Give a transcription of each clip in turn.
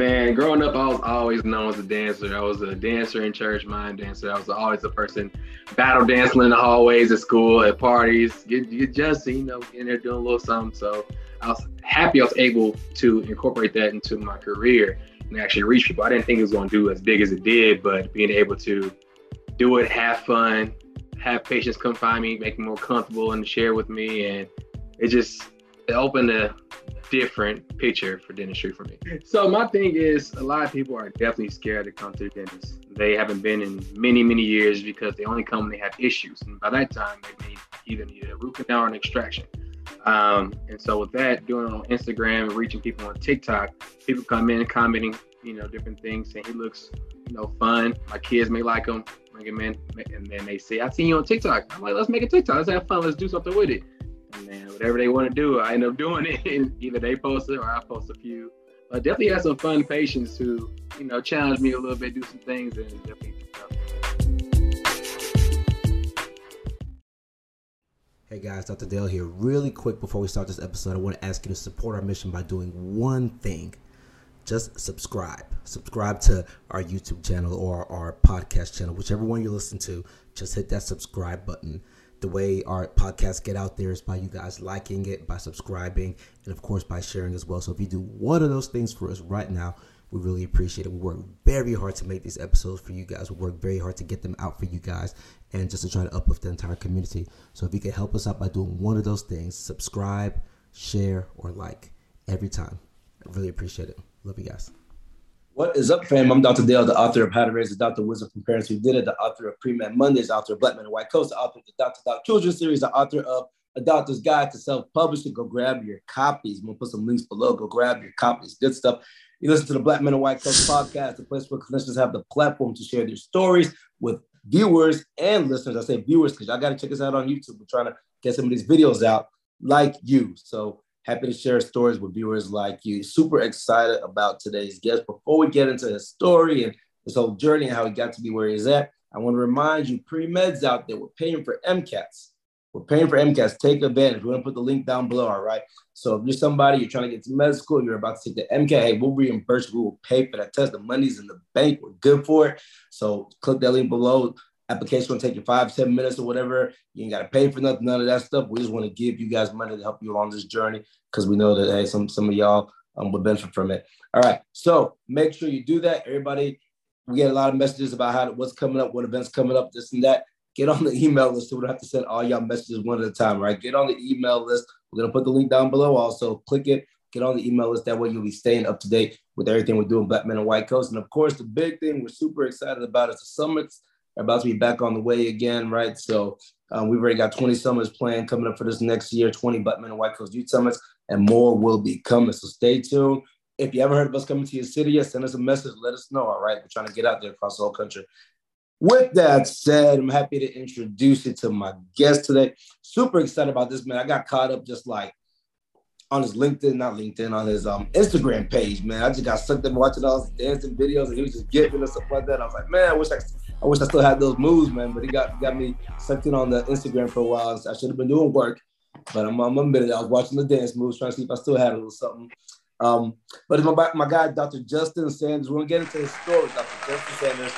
Man, growing up, I was always known as a dancer. I was a dancer in church, mime dancer. I was always a person battle dancing in the hallways at school, at parties, get, get just, you know, in there doing a little something. So I was happy I was able to incorporate that into my career and actually reach people. I didn't think it was going to do as big as it did, but being able to do it, have fun, have patients come find me, make me more comfortable and share with me. And it just it opened a different picture for dentistry for me. So my thing is a lot of people are definitely scared to come to the dentist. They haven't been in many, many years because they only come when they have issues. And by that time they may either need a root canal or an extraction. Um, and so with that, doing it on Instagram and reaching people on TikTok, people come in commenting, you know, different things, saying he looks, you know, fun. My kids may like him, bring him in, and then they say, "I seen you on TikTok." I'm like, "Let's make a TikTok. Let's have fun. Let's do something with it." And then whatever they want to do, I end up doing it. Either they post it or I post a few. But definitely have some fun patients who, you know, challenge me a little bit, do some things, and definitely. Hey guys, Dr. Dale here. Really quick before we start this episode, I want to ask you to support our mission by doing one thing. Just subscribe. Subscribe to our YouTube channel or our podcast channel, whichever one you listen to. Just hit that subscribe button. The way our podcasts get out there is by you guys liking it, by subscribing, and of course by sharing as well. So if you do one of those things for us right now, we really appreciate it. We work very hard to make these episodes for you guys. We work very hard to get them out for you guys and just to try to uplift the entire community. So if you can help us out by doing one of those things, subscribe, share, or like every time. I really appreciate it. Love you guys. What is up, fam? I'm Dr. Dale, the author of How to Raise a Doctor Wisdom from Parents Who Did It, the author of Pre-Med Mondays, author of Black Men and White Coats, the author of the Dr. Doc Children's Series, the author of A Doctor's Guide to Self-Publishing. Go grab your copies. I'm gonna put some links below. Go grab your copies. Good stuff. You listen to the Black Men and White Coats podcast, the place where clinicians have the platform to share their stories with viewers and listeners. I say viewers because y'all got to check us out on YouTube. We're trying to get some of these videos out like you. So happy to share stories with viewers like you. Super excited about today's guest. Before we get into his story and his whole journey and how he got to be where he's at, I want to remind you pre-meds out there, we're paying for MCATs. We're paying for MCATs. Take advantage. We're going to put the link down below. All right. So if you're somebody, you're trying to get to med school, you're about to take the MCAT, hey, we'll reimburse. We will pay for that test. The money's in the bank. We're good for it. So click that link below. Application will take you five, ten minutes or whatever. You ain't got to pay for nothing, none of that stuff. We just want to give you guys money to help you along this journey because we know that hey, some some of y'all um, would benefit from it. All right. So make sure you do that. Everybody, we get a lot of messages about how what's coming up, what events coming up, this and that get on the email list so we don't have to send all y'all messages one at a time, right? Get on the email list. We're gonna put the link down below. Also, click it, get on the email list. That way you'll be staying up to date with everything we're doing, Black Men and White Coats. And of course, the big thing we're super excited about is the summits about to be back on the way again, right? So um, we've already got 20 summits planned coming up for this next year, 20 Black Men and White Coats Youth Summits, and more will be coming. So stay tuned. If you ever heard of us coming to your city yet, send us a message. Let us know. All right. We're trying to get out there across the whole country. With that said, I'm happy to introduce you to my guest today. Super excited about this, man. I got caught up just like on his LinkedIn, not LinkedIn, on his um, Instagram page, man. I just got sucked in watching all his dancing videos and he was just giving us stuff like that. I was like, man, I wish I, I wish I still had those moves, man. But he got got me sucked in on the Instagram for a while. So I should have been doing work, but I'm, I'm admitted I was watching the dance moves, trying to see if I still had a little something. Um, but my, my guy, Dr. Justin Sanders, we're gonna get into his story, Dr. Justin Sanders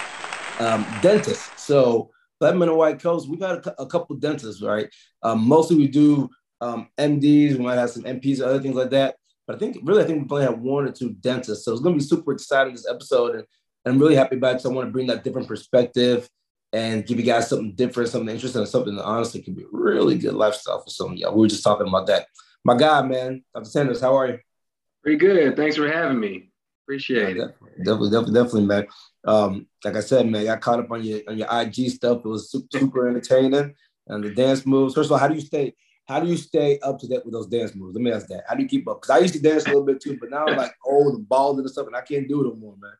um, dentists. So Black Men and White Coats, we've had a, a couple dentists, right? Um, mostly we do um, MDs, we might have some NPs or other things like that. But I think really, I think we've only had one or two dentists. So it's going to be super exciting this episode, and, and I'm really happy about it. So I want to bring that different perspective and give you guys something different, something interesting, something that honestly could be a really good lifestyle for some of y'all. We were just talking about that. My God, man, Dr. Sanders, how are you? Pretty good. Thanks for having me. Appreciate yeah, it. Definitely, definitely, definitely, man. Um, like I said, man, I caught up on your on your IG stuff. It was super, super entertaining, and the dance moves. First of all, how do you stay? How do you stay up to date with those dance moves? Let me ask that. How do you keep up? Because I used to dance a little bit too, but now I'm like old and bald and stuff, and I can't do it anymore, man.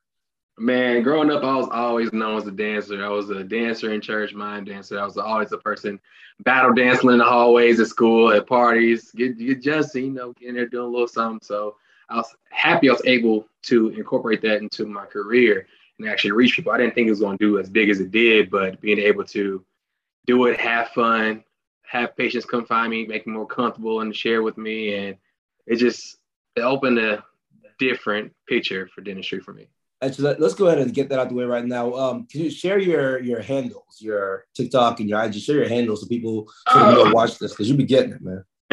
Man, growing up, I was always known as a dancer. I was a dancer in church, mime dancer. I was always a person battle dancing in the hallways at school, at parties, get, get just, you know, in there doing a little something. So I was happy I was able to incorporate that into my career and actually reach people. I didn't think it was going to do as big as it did, but being able to do it, have fun, have patients come find me, make me more comfortable and share with me, and it just it opened a different picture for dentistry for me. Actually, let's go ahead and get that out the way right now. Um, can you share your your handles, your TikTok and your IG? Share your handles so people can go watch this because you be getting it, man.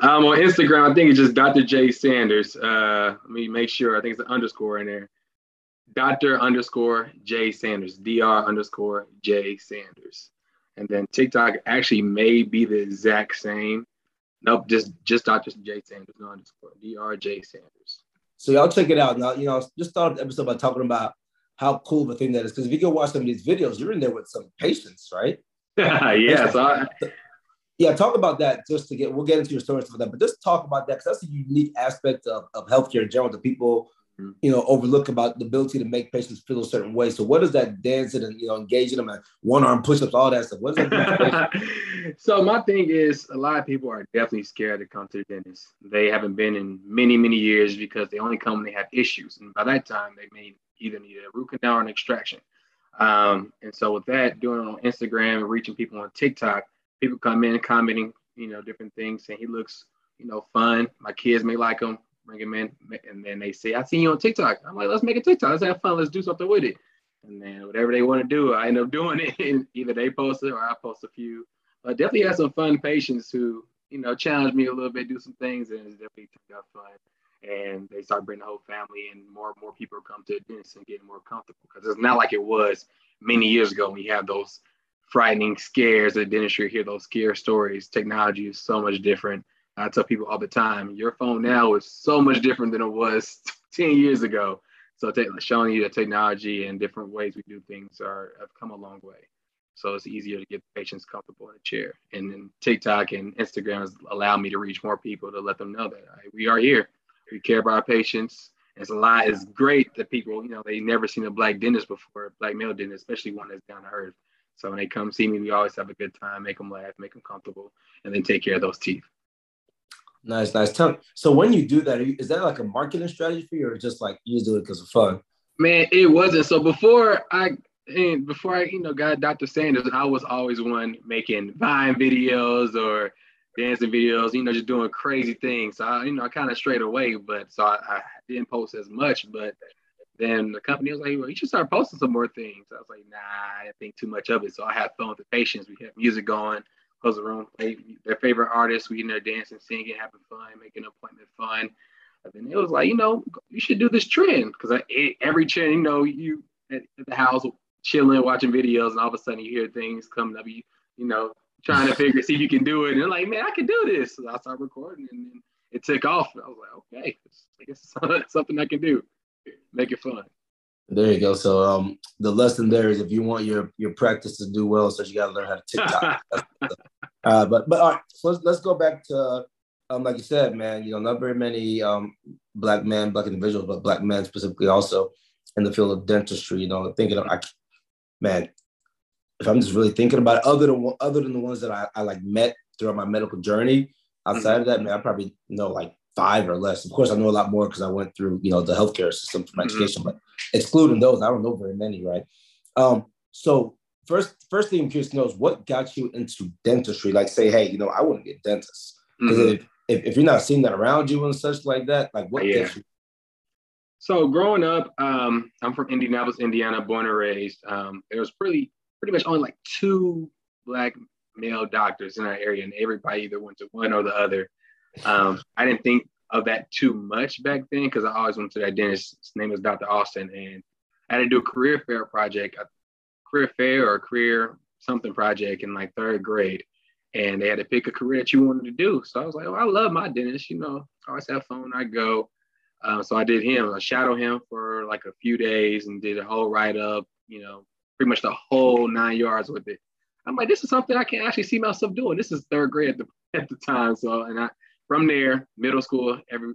um, on Instagram, I think it's just Dr. J Sanders. Uh, let me make sure. I think it's an underscore in there. Dr. underscore J Sanders. Dr. underscore J Sanders. And then TikTok actually may be the exact same. Nope, just just Dr. J Sanders, no underscore. Dr. J Sanders. So y'all check it out. Now, you know, just start the episode by talking about how cool of a thing that is. Because if you go watch some of these videos, you're in there with some patients, right? yeah. So I, yeah, talk about that just to get, we'll get into your stories for that, but just talk about that because that's a unique aspect of, of healthcare in general that people, mm-hmm. you know, overlook about the ability to make patients feel a certain way. So what is that dancing and, you know, engaging them and one arm push-ups, all that stuff? What is that? so my thing is a lot of people are definitely scared to come to the dentist. They haven't been in many, many years because they only come when they have issues. And by that time they may either need a root canal or an extraction. Um, and so with that, doing it on Instagram, and reaching people on TikTok, people come in commenting, you know, different things, saying he looks, you know, fun. My kids may like him, bring him in, and then they say, "I seen you on TikTok." I'm like, "Let's make a TikTok. Let's have fun. Let's do something with it." And then whatever they want to do, I end up doing it. And either they post it or I post a few. But definitely have some fun patients who, you know, challenge me a little bit, do some things, and it's definitely turned out fun. And they start bringing the whole family, and more and more people come to the dentist and getting more comfortable because it's not like it was many years ago when you have those frightening scares of dentistry, hear those scare stories. Technology is so much different. I tell people all the time, your phone now is so much different than it was 10 years ago. So showing you the technology and different ways we do things are have come a long way. So it's easier to get patients comfortable in a chair. And then TikTok and Instagram has allowed me to reach more people to let them know that right, we are here. We care about our patients. It's a lot. It's great that people, you know, they never seen a black dentist before, black male dentist, especially one that's down to earth. So when they come see me, we always have a good time, make them laugh, make them comfortable, and then take care of those teeth. Nice, nice. Tell so when you do that, is that like a marketing strategy for you, or just like you just do it because of fun? Man, it wasn't. So before I and before I, you know, got Dr. Sanders, I was always one making Vine videos or dancing videos, you know, just doing crazy things. So I, you know, I kind of strayed away, but so I, I didn't post as much. But then the company was like, well, you should start posting some more things. I was like, nah, I think too much of it. So I had fun with the patients. We have music going, close the room, play their favorite artists. We in there dancing, singing, having fun, making an appointment fun. And it was like, you know, you should do this trend because every trend, you know, you at, the house chilling, watching videos, and all of a sudden you hear things coming up. You, you know, trying to figure see if you can do it. And they're like, man, I can do this. So I start recording, and then it took off. I was like, okay, I guess it's something I can do make it fun. There you go. So um, the lesson there is if you want your your practice to do well, so you got to learn how to TikTok. uh, but but all right, so let's let's go back to um, like you said, man. You know, not very many um black men, black individuals, but black men specifically also in the field of dentistry. You know, thinking of I, man, if I'm just really thinking about it, other than other than the ones that I, I like met throughout my medical journey, outside mm-hmm. of that, man, I probably know like five or less. Of course, I know a lot more because I went through, you know, the healthcare system for my mm-hmm. education, but excluding those, I don't know very many, right? Um, so first, first thing I'm curious to know is what got you into dentistry? Like say, hey, you know, I want to be a dentist. Because mm-hmm. if, if, if, you're not seeing that around you and such like that, like what yeah. gets you? So growing up, um, I'm from Indianapolis, Indiana, born and raised. Um, there was pretty pretty much only like two black male doctors in our area, and everybody either went to one or the other. Um, I didn't think of that too much back then because I always went to that dentist. His name was Dr. Austin, and I had to do a career fair project, a career fair or career something project in like third grade. And they had to pick a career that you wanted to do. So I was like, oh, I love my dentist. You know, I always have fun I go. Um, so I did him. I shadowed him for like a few days and did a whole write up, you know, pretty much the whole nine yards with it. I'm like, this is something I can actually see myself doing. This is third grade at the, at the time. So, and I, from there, middle school, every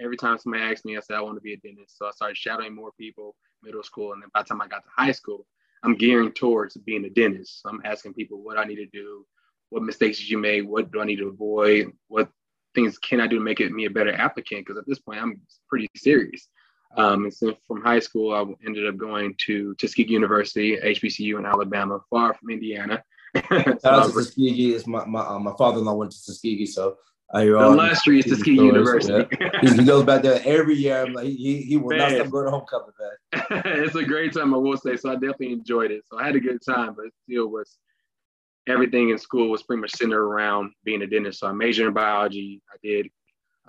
every time somebody asked me, I said I want to be a dentist. So I started shadowing more people, middle school, and then by the time I got to high school, I'm gearing towards being a dentist. So I'm asking people what I need to do, what mistakes did you make, what do I need to avoid, what things can I do to make it me a better applicant? Because at this point, I'm pretty serious. Um, and so from high school, I ended up going to Tuskegee University, HBCU in Alabama, far from Indiana. so to Tuskegee. It's my my, uh, my father-in-law went to Tuskegee, so You're the illustrious Tuskegee University. Yeah. he goes back there every year. I'm like, he, he will man. not stop going to homecoming, man. it's a great time, I will say. So I definitely enjoyed it. So I had a good time, but it still was everything in school was pretty much centered around being a dentist. So I majored in biology. I did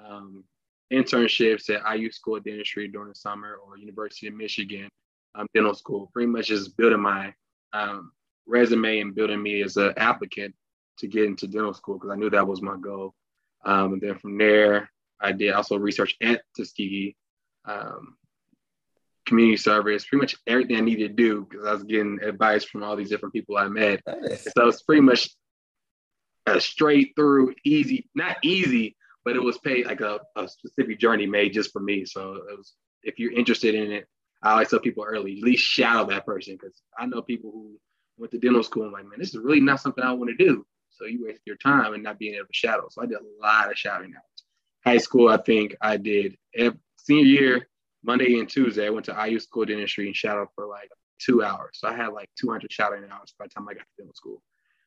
um, internships at IU School of Dentistry during the summer or University of Michigan um, Dental School. Pretty much just building my um, resume and building me as an applicant to get into dental school because I knew that was my goal. Um, and then from there, I did also research at Tuskegee, um, community service, pretty much everything I needed to do because I was getting advice from all these different people I met. Nice. So it's pretty much a straight through, easy, not easy, but it was paid like a, a specific journey made just for me. So it was, if you're interested in it, I always tell people early, at least shadow that person because I know people who went to dental school and like, man, this is really not something I want to do. So you waste your time and not being able to shadow. So I did a lot of shadowing hours. High school, I think I did every, senior year, Monday and Tuesday, I went to IU School of Dentistry and shadowed for like two hours. So I had like 200 shadowing hours by the time I got to dental school.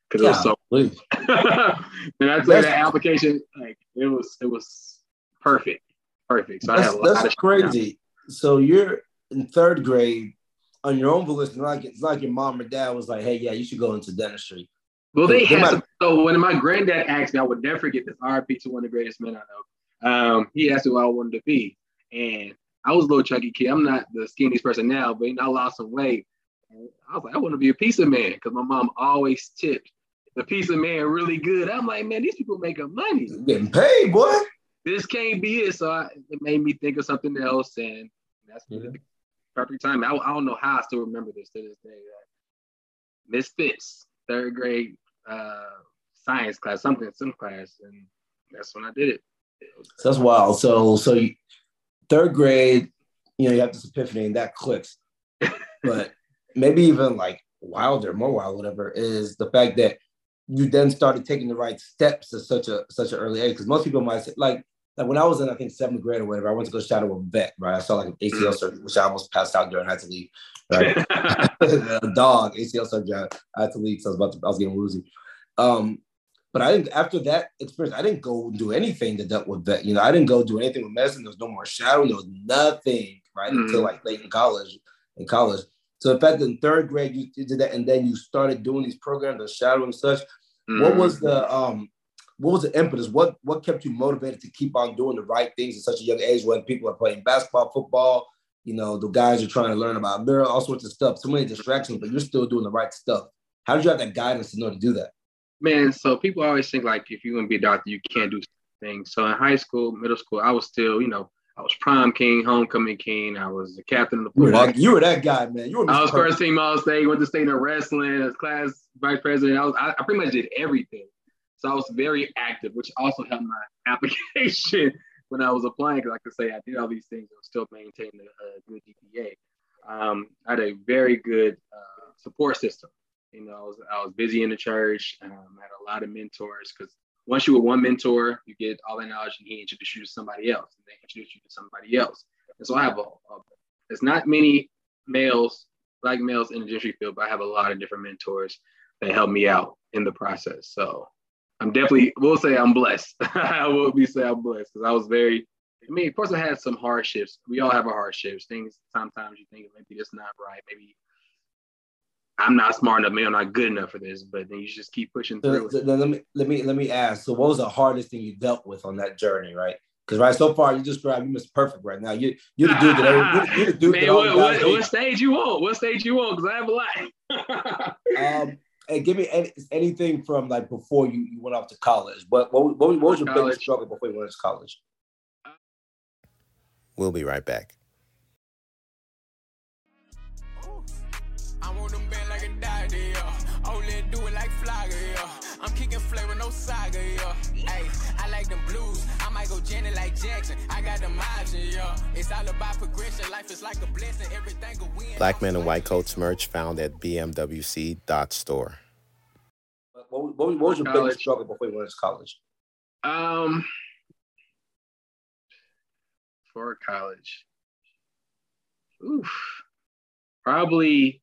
Because yeah, it was so. and I tell that application, like it was, it was perfect, perfect. So that's, I had a lot that's crazy. So you're in third grade on your own volition. Like it's like your mom or dad was like, "Hey, yeah, you should go into dentistry." Well, they, had some, so when my granddad asked me, I would never forget this. RP to one of the greatest men I know. Um, he asked me what I wanted to be, and I was a little chunky kid. I'm not the skinniest person now, but you know, I lost some weight. And I was like, I want to be a pizza man because my mom always tipped the pizza man really good. I'm like, man, these people making money. Getting paid, boy. This can't be it. So I, it made me think of something else, and that's mm-hmm. the perfect time. I, I don't know how I still remember this to this day. Misfits, third grade uh, science class, something, some class, and that's when I did it. So that's wild. So, so you, third grade, you know, you have this epiphany, and that clicks. but maybe even like wilder, more wild, whatever, is the fact that you then started taking the right steps at such a such an early age. Because most people might say, like, like when I was in, I think seventh grade or whatever, I went to go shadow a vet, right? I saw like an ACL surgery, which I almost passed out during, I had to leave. Right? a dog, ACL surgery, I had to leave, so I was about to, I was getting woozy. Um, but I didn't after that experience, I didn't go do anything that dealt with that. You know, I didn't go do anything with medicine. There was no more shadowing, there was nothing, right? Mm-hmm. Until like late in college. In college. So the fact that in third grade you did that and then you started doing these programs of shadowing and such, mm-hmm. what was the um what was the impetus? What what kept you motivated to keep on doing the right things at such a young age when people are playing basketball, football, you know, the guys are trying to learn about there are all sorts of stuff, so many distractions, but you're still doing the right stuff. How did you have that guidance to know to do that? Man, so people always think like if you want to be a doctor, you can't do things. So in high school, middle school, I was still, you know, I was prom king, homecoming king. I was the captain of the football. You were that, you were that guy, man. You were I was first team all state. Went to state in wrestling as class vice president. I was I, I pretty much did everything. So I was very active, which also helped my application when I was applying because I could say I did all these things and still maintain a, a good GPA. Um, I had a very good uh, support system. You know, I was I was busy in the church. Um, I had a lot of mentors because once you were one mentor, you get all that knowledge, and he introduces you to somebody else, and they introduce you to somebody else. And so I have a, a there's not many males, black males in the dentistry field, but I have a lot of different mentors that help me out in the process. So I'm definitely will say I'm blessed. I will be say I'm blessed because I was very. I mean, of course, I had some hardships. We all have our hardships. Things sometimes you think maybe it's not right. Maybe I'm not smart enough. Maybe I'm not good enough for this. But then you just keep pushing through. So, so let me let me let me ask. So, what was the hardest thing you dealt with on that journey? Right. Because right so far you just described you Mr. Perfect right now. You you're the dude that every, you're, the dude Man, that what, what, what stage you want? What stage you want? Because I have a lot. um, and give me any, anything from like before you, you went off to college. What what, what, what was your college. biggest struggle before you went to college? We'll be right back. I'm kicking flavor, no saga, yeah. Hey, I like them blues. I might go Janet like Jackson. I got the margin, yeah. It's all about progression. Life is like a blessing. Everything a win. Black men and white coats merch found at bmwc.store. What, what, what was your college. biggest struggle before you went to college? Um, for college, oof, probably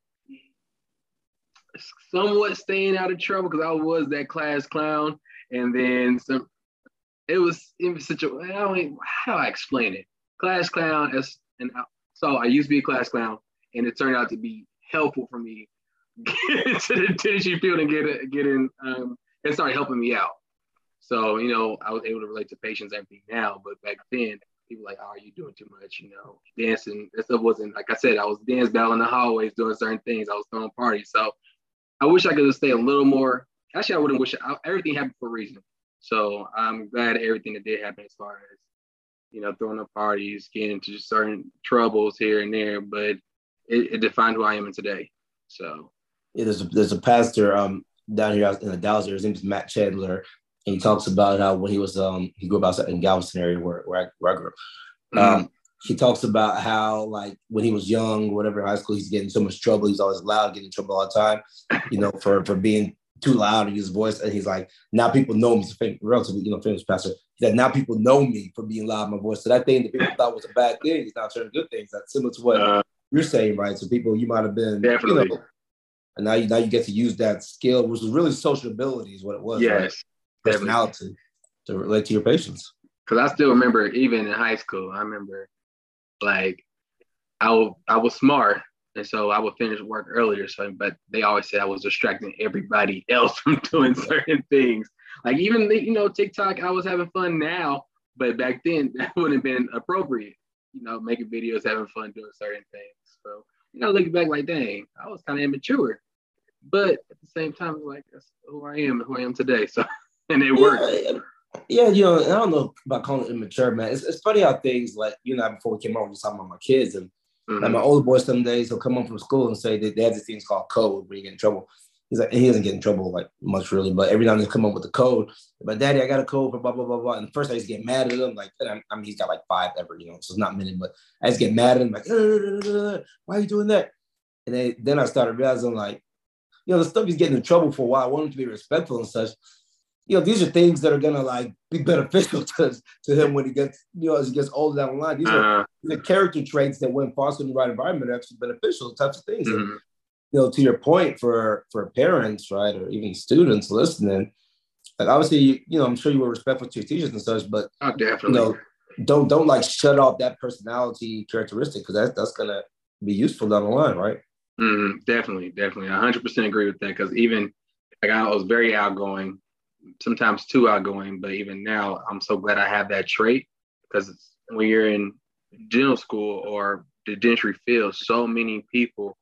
somewhat staying out of trouble because I was that class clown, and then some it was in such a I don't how do I explain it? Class clown as and so I used to be a class clown, and it turned out to be helpful for me to the dentistry field and get get in. Um, it started helping me out. So you know, I was able to relate to patients everything now, but back then people like, oh, are you doing too much? You know, dancing. That stuff wasn't like I said. I was dance battle in the hallways, doing certain things. I was throwing parties. So I wish I could have stay a little more. Actually, I wouldn't wish I, everything happened for a reason. So I'm glad everything that did happen as far as you know throwing up parties, getting into certain troubles here and there, but it, it defined who I am in today. So yeah, there's a, there's a pastor um down here in the Dallas area. His name is Matt Chandler, and he talks about how when he was um he grew up outside in Galveston area where where I, where I grew up. Mm-hmm. Um, he talks about how like when he was young, whatever high school, he's getting so much trouble. He's always loud, getting in trouble all the time, you know, for for being too loud and use his voice. And he's like, now people know me. He's a famous, relatively, you know, famous pastor. He said, now people know me for being loud in my voice. So that thing that people thought was a bad thing is now turning good things. That's similar to what uh, you're saying, right? So people you might have been definitely. You know, and now you now you get to use that skill, which is really social ability, is what it was. Yes, right? personality to relate to your patients. Because I still remember, even in high school, I remember like I was smart, and so I would finish work earlier. So, but they always said I was distracting everybody else from doing certain things. Like even the, you know TikTok, I was having fun now, but back then that wouldn't have been appropriate. You know, making videos, having fun, doing certain things. So you know, looking back, like dang, I was kind of immature, but at the same time, like that's who I am and who I am today. So, and it worked. Yeah, you know, I don't know about calling it immature, man. It's, it's funny how things like you know before we came on, we were talking about my kids and mm-hmm. like my older boy. Some days he'll come home from school and say that they have these things called code when you get in trouble. He's like, he doesn't get in trouble like much really, but every now and then come up with the code. But daddy, I got a code for blah blah blah blah. And first I used to get mad at him, like I mean he's got like five ever, you know, so it's not many, but I just get mad at him, like, why are you doing that? And then, then I started realizing like, you know, the stuff he's getting in trouble for. Why I want him to be respectful and such you know, these are things that are gonna like be beneficial to, to him when he gets, you know, as he gets older down the line. These are uh, the character traits that when fostered in the right environment are actually beneficial types of things. Mm-hmm. And, you know, to your point for for parents, right, or even students listening, like obviously, you know, I'm sure you were respectful to your teachers and such, but oh, definitely. You know, don't don't like shut off that personality characteristic because that's that's gonna be useful down the line, right? Mm-hmm. Definitely, definitely, 100 percent agree with that. Because even like I was very outgoing sometimes too outgoing. But even now, I'm so glad I have that trait because when you're in dental school or the dentistry field, so many people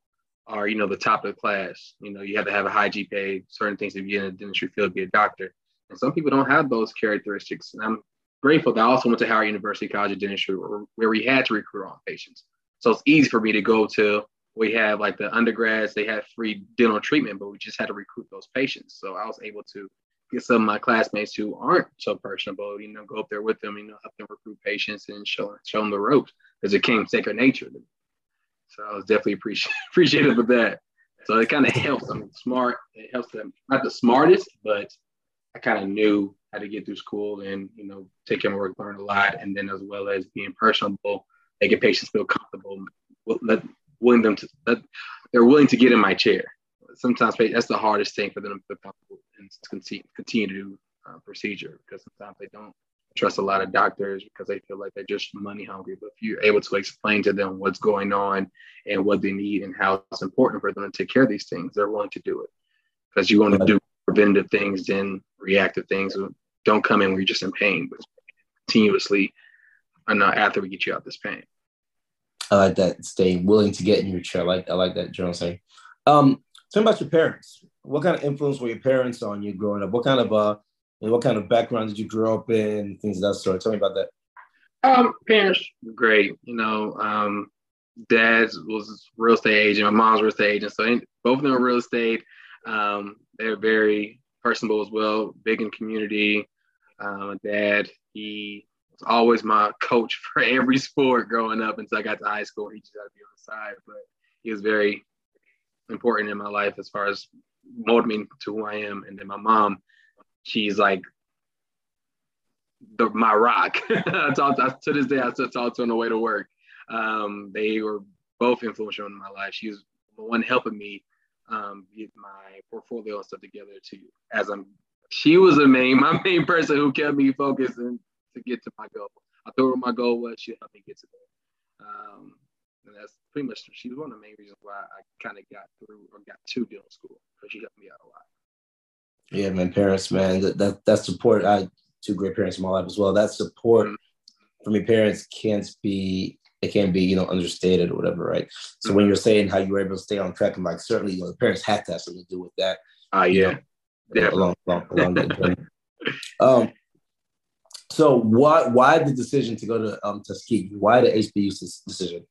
are, you know, the top of the class. You know, you have to have a high GPA, certain things to be in the dentistry field, be a doctor. And some people don't have those characteristics. And I'm grateful that I also went to Howard University College of Dentistry where we had to recruit on patients. So it's easy for me to go to we have like the undergrads, they have free dental treatment, but we just had to recruit those patients. So I was able to get some of my classmates who aren't so personable, you know, go up there with them, you know, help them recruit patients and show show them the ropes because it came second nature to me. So I was definitely appreciative of that. So it kind of helps. I'm smart. It helps them. Not the smartest, but I kind of knew how to get through school and you know take care of my work, learn a lot, and then as well as being personable, making patients feel comfortable, willing them to let, they're willing to get in my chair sometimes that's the hardest thing for them to feel and continue, to do uh, procedure because sometimes they don't trust a lot of doctors because they feel like they're just money hungry. But if you're able to explain to them what's going on and what they need and how it's important for them to take care of these things, they're willing to do it because you want to do preventative things than reactive things. Don't come in where you're just in pain, but continuously and after we get you out this pain. I like that. Staying willing to get in your chair. I like I like that. Journal saying. Um, Tell me about your parents. What kind of influence were your parents on you growing up? What kind of uh, and what kind of background did you grow up in? Things of that sort. Tell me about that. Um, parents, great. You know, um, dad's was real estate agent. My mom's real estate agent. So both of them are real estate. Um, they're very personable as well, big in community. Um, dad, he was always my coach for every sport growing up until I got to high school. He just had to be on the side, but he was very important in my life as far as molding me to who I am. And then my mom, she's like the, my rock. I to this day, I still talk to her on the way to work. Um, they were both influential in my life. She was the one helping me um, get my portfolio and stuff together to as I'm she was the main, my main person who kept me focused and to get to my goal. I told her my goal was she helped me get to there. Um, and that's pretty much she's one of the main reasons why I kind of got through or got to dental school because she helped me out a lot. Yeah, man, parents, man, that that, that support. I two great parents in my life as well. That support mm-hmm. for me, parents can't be it can't be you know understated or whatever, right? So mm-hmm. when you're saying how you were able to stay on track, and like certainly you know the parents had to have something to do with that. Ah, uh, yeah, yeah, along along, along that journey. um, so why why the decision to go to um Tuskegee? Why the HBU decision?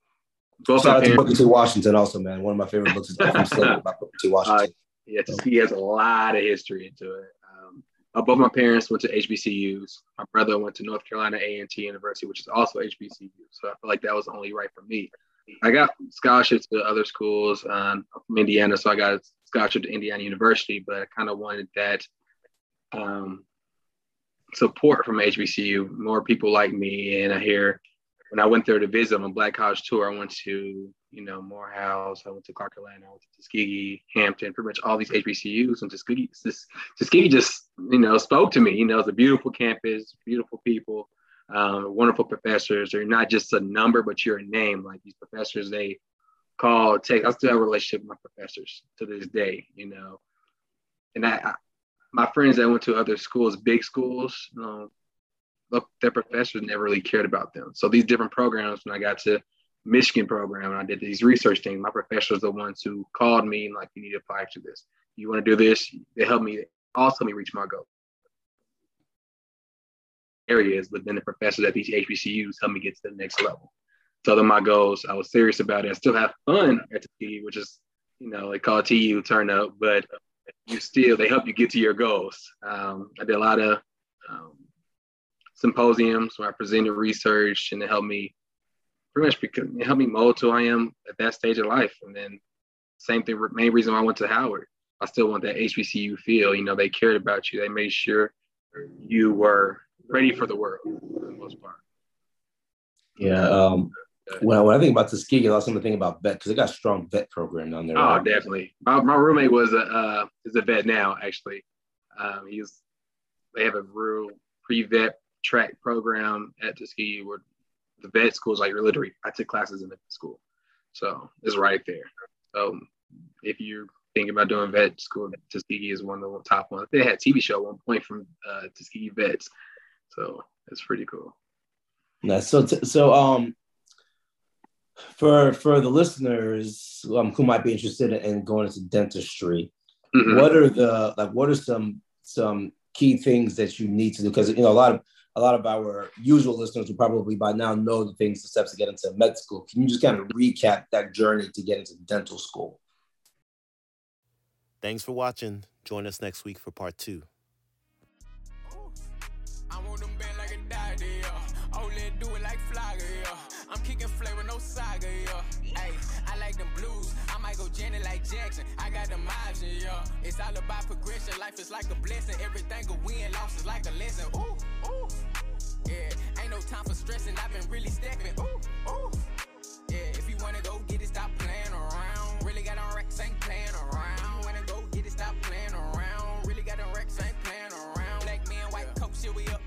Shout out to Booker T. Washington, also, man. One of my favorite books is from about Booker T. Washington. Uh, yeah, he has a lot of history into it. Um, uh, both my parents went to HBCUs. My brother went to North Carolina A&T University, which is also HBCU. So I feel like that was only right for me. I got scholarships to other schools. Um, I'm from Indiana, so I got a scholarship to Indiana University, but I kind of wanted that um, support from HBCU, more people like me. And I hear when I went there to visit on a Black College tour, I went to, you know, Morehouse, I went to Clark Atlanta, I went to Tuskegee, Hampton, pretty much all these HBCUs. And Tuskegee, this, Tuskegee just, you know, spoke to me. You know, it's a beautiful campus, beautiful people, um, wonderful professors. They're not just a number, but you're a name. Like these professors, they call, take, I still have a relationship with my professors to this day, you know. And I, I my friends that went to other schools, big schools, look, their professors never really cared about them. So these different programs, when I got to Michigan program and I did these research things, my professors are the ones who called me and like, you need to apply to this. You want to do this? They helped me, also me reach my goal. Areas, but then the professors at these HBCUs helped me get to the next level. So then my goals, I was serious about it. I still have fun at the TU, which is, you know, they call TU turn up, but you still, they help you get to your goals. Um, I did a lot of um, symposiums where I presented research and it helped me pretty much because it helped me mold to who I am at that stage of life. And then same thing, main reason why I went to Howard. I still want that HBCU feel. You know, they cared about you. They made sure you were ready for the world for the most part. Yeah. Um, when I, when I think about Tuskegee, I also want to think about vet because they got a strong vet program down there. Oh, right? definitely. My, my roommate was a uh, is a vet now. Actually, um, he was. They have a real pre-vet track program at Tuskegee where the vet school is like literally I took classes in the school. So it's right there. So if you're thinking about doing vet school, Tuskegee is one of the top ones. They had a TV show at one point from uh, Tuskegee vets. So it's pretty cool. Yeah. So, t- so, um, for, for the listeners um, who might be interested in going into dentistry, mm-hmm. what are the, like, what are some, some key things that you need to do? Because, you know, a lot of, a lot of our usual listeners will probably by now know the things, the steps to get into med school. Can you just kind of recap that journey to get into dental school? Thanks for watching. Join us next week for part two. I'm kicking flavor, no saga, yo. Hey, I like them blues. I might go Janet like Jackson. I got the options, yo. It's all about progression. Life is like a blessing. Everything a win, loss is like a lesson. Ooh, ooh. Yeah, ain't no time for stressing. I've been really stepping. Ooh, ooh. Yeah, if you wanna go get it, stop playing around. Really got on racks, ain't playing around. wanna go get it, stop playing around. Really got on racks, ain't playing around. Black man, white yeah. coat, shit, we up